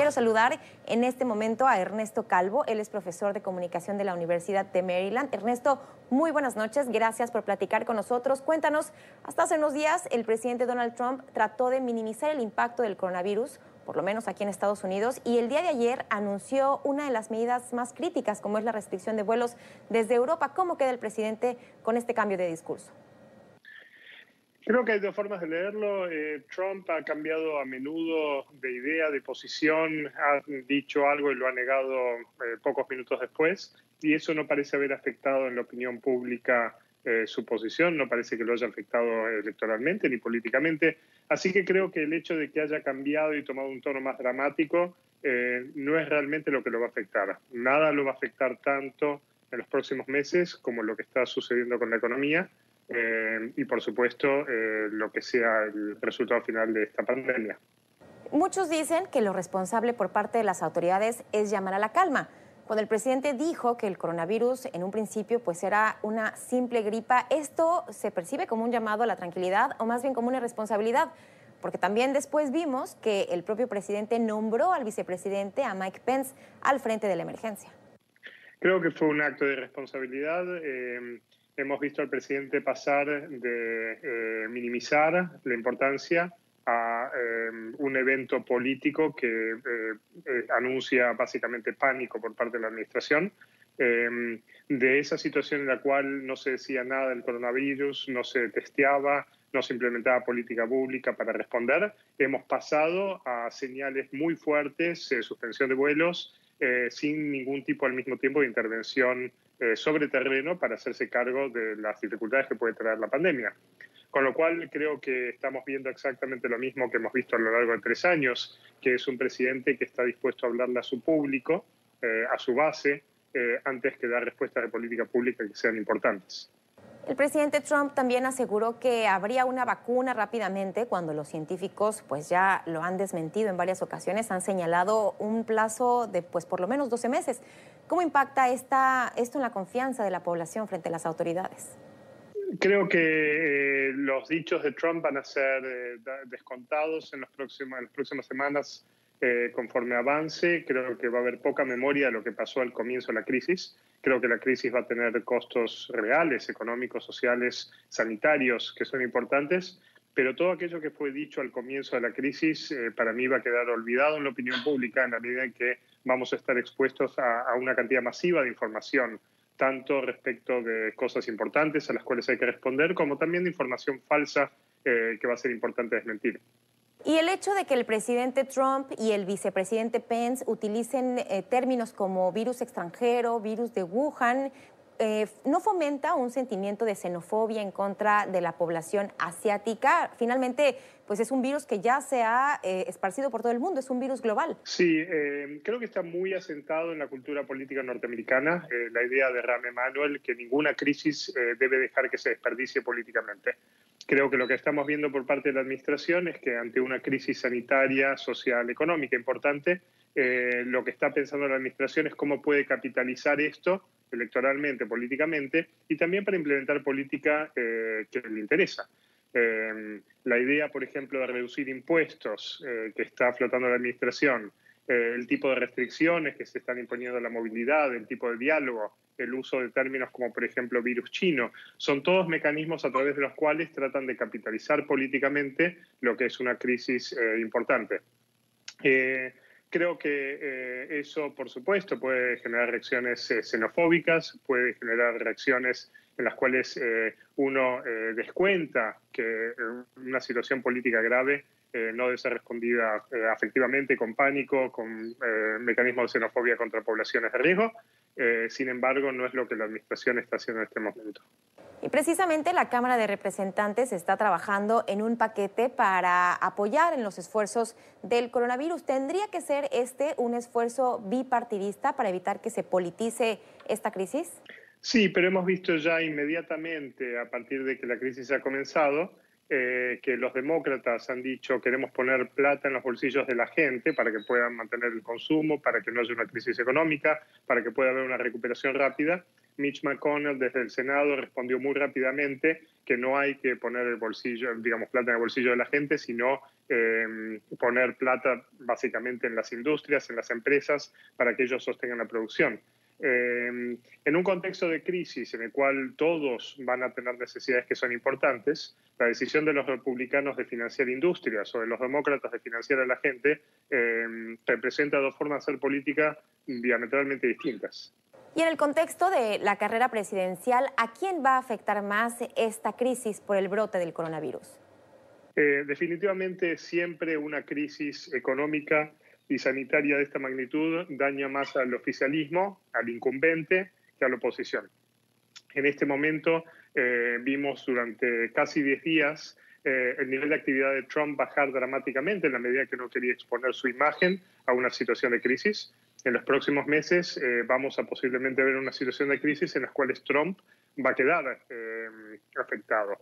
Quiero saludar en este momento a Ernesto Calvo. Él es profesor de comunicación de la Universidad de Maryland. Ernesto, muy buenas noches. Gracias por platicar con nosotros. Cuéntanos, hasta hace unos días el presidente Donald Trump trató de minimizar el impacto del coronavirus por lo menos aquí en Estados Unidos, y el día de ayer anunció una de las medidas más críticas, como es la restricción de vuelos desde Europa. ¿Cómo queda el presidente con este cambio de discurso? Creo que hay dos formas de leerlo. Eh, Trump ha cambiado a menudo de idea, de posición, ha dicho algo y lo ha negado eh, pocos minutos después, y eso no parece haber afectado en la opinión pública eh, su posición, no parece que lo haya afectado electoralmente ni políticamente. Así que creo que el hecho de que haya cambiado y tomado un tono más dramático no es realmente lo que lo va a afectar. Nada lo va a afectar tanto en los próximos meses como lo que está sucediendo con la economía eh, y por supuesto eh, lo que sea el resultado final de esta pandemia. Muchos dicen que lo responsable por parte de las autoridades es llamar a la calma. Cuando el presidente dijo que el coronavirus en un principio pues era una simple gripa, ¿esto se percibe como un llamado a la tranquilidad o más bien como una irresponsabilidad? Porque también después vimos que el propio presidente nombró al vicepresidente, a Mike Pence, al frente de la emergencia. Creo que fue un acto de responsabilidad. Eh, hemos visto al presidente pasar de eh, minimizar la importancia a eh, un evento político que eh, anuncia básicamente pánico por parte de la administración. de esa situación en la cual no se decía nada del coronavirus, no se testeaba, no se implementaba política pública para responder, hemos pasado a señales muy fuertes, suspensión de vuelos, sin ningún tipo al mismo tiempo de intervención eh, sobre terreno para hacerse cargo de las dificultades que puede traer la pandemia. Con lo cual creo que estamos viendo exactamente lo mismo que hemos visto a lo largo de tres años, que es un presidente que está dispuesto a hablarle a su público, eh, a su base, eh, antes que dar respuestas de política pública que sean importantes. El presidente Trump también aseguró que habría una vacuna rápidamente cuando los científicos pues ya lo han desmentido en varias ocasiones, han señalado un plazo de pues por lo menos 12 meses. ¿Cómo impacta esta, esto en la confianza de la población frente a las autoridades? Creo que eh, los dichos de Trump van a ser eh, descontados en, los próximos, en las próximas semanas eh, conforme avance. Creo que va a haber poca memoria de lo que pasó al comienzo de la crisis. Creo que la crisis va a tener costos reales, económicos, sociales, sanitarios, que son importantes, pero todo aquello que fue dicho al comienzo de la crisis eh, para mí va a quedar olvidado en la opinión pública en la medida en que vamos a estar expuestos a, una cantidad masiva de información, tanto respecto de cosas importantes a las cuales hay que responder, como también de información falsa eh, que va a ser importante desmentir. Y el hecho de que el presidente Trump y el vicepresidente Pence utilicen eh, términos como virus extranjero, virus de Wuhan, eh, no fomenta un sentimiento de xenofobia en contra de la población asiática. Finalmente, pues es un virus que ya se ha eh, esparcido por todo el mundo, es un virus global. Sí, creo que está muy asentado en la cultura política norteamericana la idea de Rame Emanuel que ninguna crisis debe dejar que se desperdicie políticamente. Creo que lo que estamos viendo por parte de la Administración es que ante una crisis sanitaria, social, económica importante, eh, lo que está pensando la Administración es cómo puede capitalizar esto electoralmente, políticamente, y también para implementar política eh, que le interesa. Eh, la idea, por ejemplo, de reducir impuestos que está flotando la Administración, el tipo de restricciones que se están imponiendo a la movilidad, el tipo de diálogo, el uso de términos como por ejemplo virus chino. Son todos mecanismos a través de los cuales tratan de capitalizar políticamente lo que es una crisis eh, importante. Eh, creo que eh, eso, por supuesto, puede generar reacciones xenofóbicas, puede generar reacciones en las cuales uno descuenta que una situación política grave no debe ser respondida afectivamente con pánico, con mecanismos de xenofobia contra poblaciones de riesgo. Eh, sin embargo, no es lo que la Administración está haciendo en este momento. Y precisamente la Cámara de Representantes está trabajando en un paquete para apoyar en los esfuerzos del coronavirus. ¿Tendría que ser este un esfuerzo bipartidista para evitar que se politice esta crisis? Sí, pero hemos visto ya inmediatamente, a partir de que la crisis ha comenzado, eh, que los demócratas han dicho queremos poner plata en los bolsillos de la gente para que puedan mantener el consumo, para que no haya una crisis económica, para que pueda haber una recuperación rápida, Mitch McConnell desde el Senado respondió muy rápidamente que no hay que poner el bolsillo, digamos, plata en el bolsillo de la gente, sino em, poner plata básicamente en las industrias, en las empresas, para que ellos sostengan la producción. Em, en un contexto de crisis en el cual todos van a tener necesidades que son importantes, la decisión de los republicanos de financiar industrias o de los demócratas de financiar a la gente em, representa dos formas de hacer política diametralmente distintas. Y en el contexto de la carrera presidencial, ¿a quién va a afectar más esta crisis por el brote del coronavirus? Eh, definitivamente siempre una crisis económica y sanitaria de esta magnitud daña más al oficialismo, al incumbente, que a la oposición. En este momento eh, vimos durante casi 10 días eh, el nivel de actividad de Trump bajar dramáticamente en la medida que no quería exponer su imagen a una situación de crisis. En los próximos meses eh, vamos a posiblemente ver una situación de crisis en la cual Trump va a quedar afectado.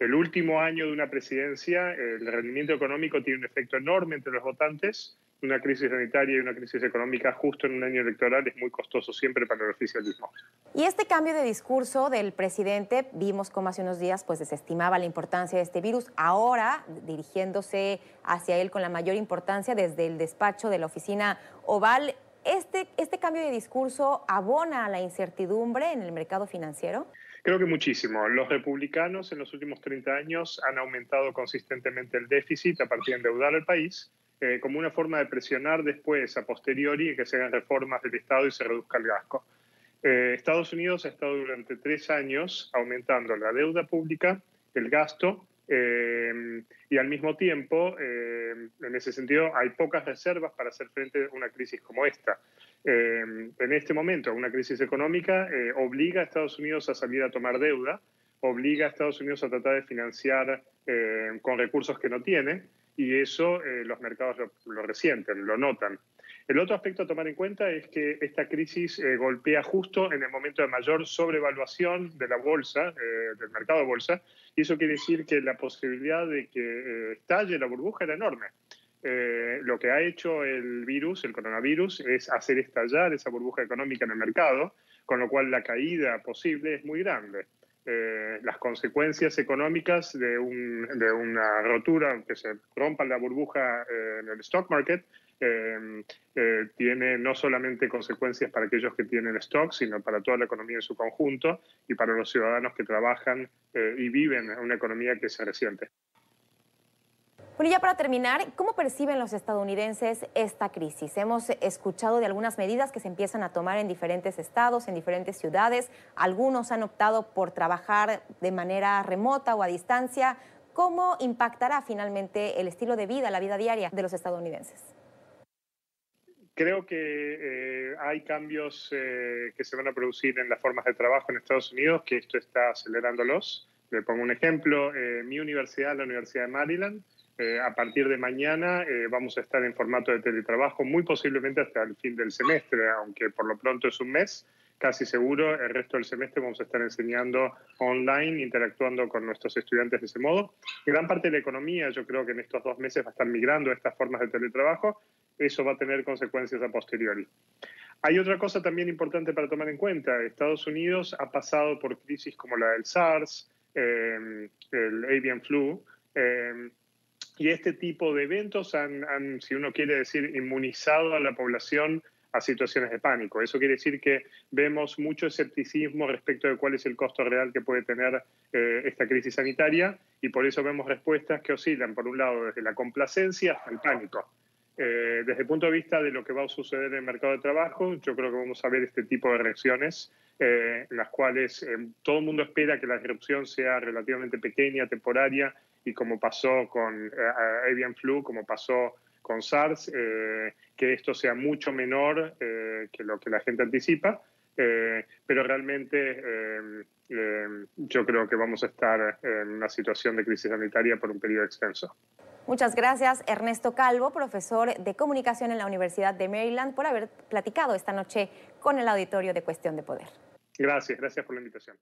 El último año de una presidencia, el rendimiento económico tiene un efecto enorme entre los votantes una crisis sanitaria y una crisis económica justo en un año electoral es muy costoso siempre para el oficialismo. Y este cambio de discurso del presidente, vimos como hace unos días pues desestimaba la importancia de este virus, ahora dirigiéndose hacia él con la mayor importancia desde el despacho de la oficina Oval, ¿este, este cambio de discurso abona a la incertidumbre en el mercado financiero? Creo que muchísimo. Los republicanos en los últimos 30 años han aumentado consistentemente el déficit a partir de endeudar al país eh, como una forma de presionar después, a posteriori, que se hagan reformas del Estado y se reduzca el gasto. Eh, Estados Unidos ha estado durante tres años aumentando la deuda pública, el gasto, eh, y al mismo tiempo, en ese sentido, hay pocas reservas para hacer frente a una crisis como esta. en este momento, una crisis económica obliga a Estados Unidos a salir a tomar deuda, obliga a Estados Unidos a tratar de financiar con recursos que no tiene, y eso eh, los mercados lo, resienten, lo notan. El otro aspecto a tomar en cuenta es que esta crisis eh, golpea justo en el momento de mayor sobrevaluación de la bolsa, eh, del mercado de bolsa, y eso quiere decir que la posibilidad de que estalle la burbuja era enorme. lo que ha hecho el virus, el coronavirus, es hacer estallar esa burbuja económica en el mercado, con lo cual la caída posible es muy grande. Eh, las consecuencias económicas de, una rotura, que se rompa la burbuja eh, en el stock market, eh, tiene no solamente consecuencias para aquellos que tienen stock, sino para toda la economía en su conjunto y para los ciudadanos que trabajan y viven en una economía que se resiente. Bueno, ya para terminar, ¿cómo perciben los estadounidenses esta crisis? Hemos escuchado de algunas medidas que se empiezan a tomar en diferentes estados, en diferentes ciudades. Algunos han optado por trabajar de manera remota o a distancia. ¿Cómo impactará finalmente el estilo de vida, la vida diaria de los estadounidenses? Creo que eh, hay cambios eh, que se van a producir en las formas de trabajo en Estados Unidos, que esto está acelerándolos. Le pongo un ejemplo. Eh, mi universidad, la Universidad de Maryland, eh, a partir de mañana eh, vamos a estar en formato de teletrabajo, muy posiblemente hasta el fin del semestre, aunque por lo pronto es un mes. Casi seguro el resto del semestre vamos a estar enseñando online, interactuando con nuestros estudiantes de ese modo. Gran parte de la economía, yo creo que en estos dos meses va a estar migrando a estas formas de teletrabajo. Eso va a tener consecuencias a posteriori. Hay otra cosa también importante para tomar en cuenta. Estados Unidos ha pasado por crisis como la del SARS, eh, el avian flu, y este tipo de eventos han, si uno quiere decir, inmunizado a la población a situaciones de pánico. Eso quiere decir que vemos mucho escepticismo respecto de cuál es el costo real que puede tener eh, esta crisis sanitaria y por eso vemos respuestas que oscilan, por un lado, desde la complacencia hasta el pánico. Eh, desde el punto de vista de lo que va a suceder en el mercado de trabajo, yo creo que vamos a ver este tipo de reacciones eh, en las cuales todo el mundo espera que la disrupción sea relativamente pequeña, temporaria y como pasó con eh, avian flu, como pasó con SARS, eh, que esto sea mucho menor eh, que lo que la gente anticipa, pero realmente yo creo que vamos a estar en una situación de crisis sanitaria por un periodo extenso. Muchas gracias, Ernesto Calvo, profesor de comunicación en la Universidad de Maryland, por haber platicado esta noche con el auditorio de Cuestión de Poder. Gracias, gracias por la invitación.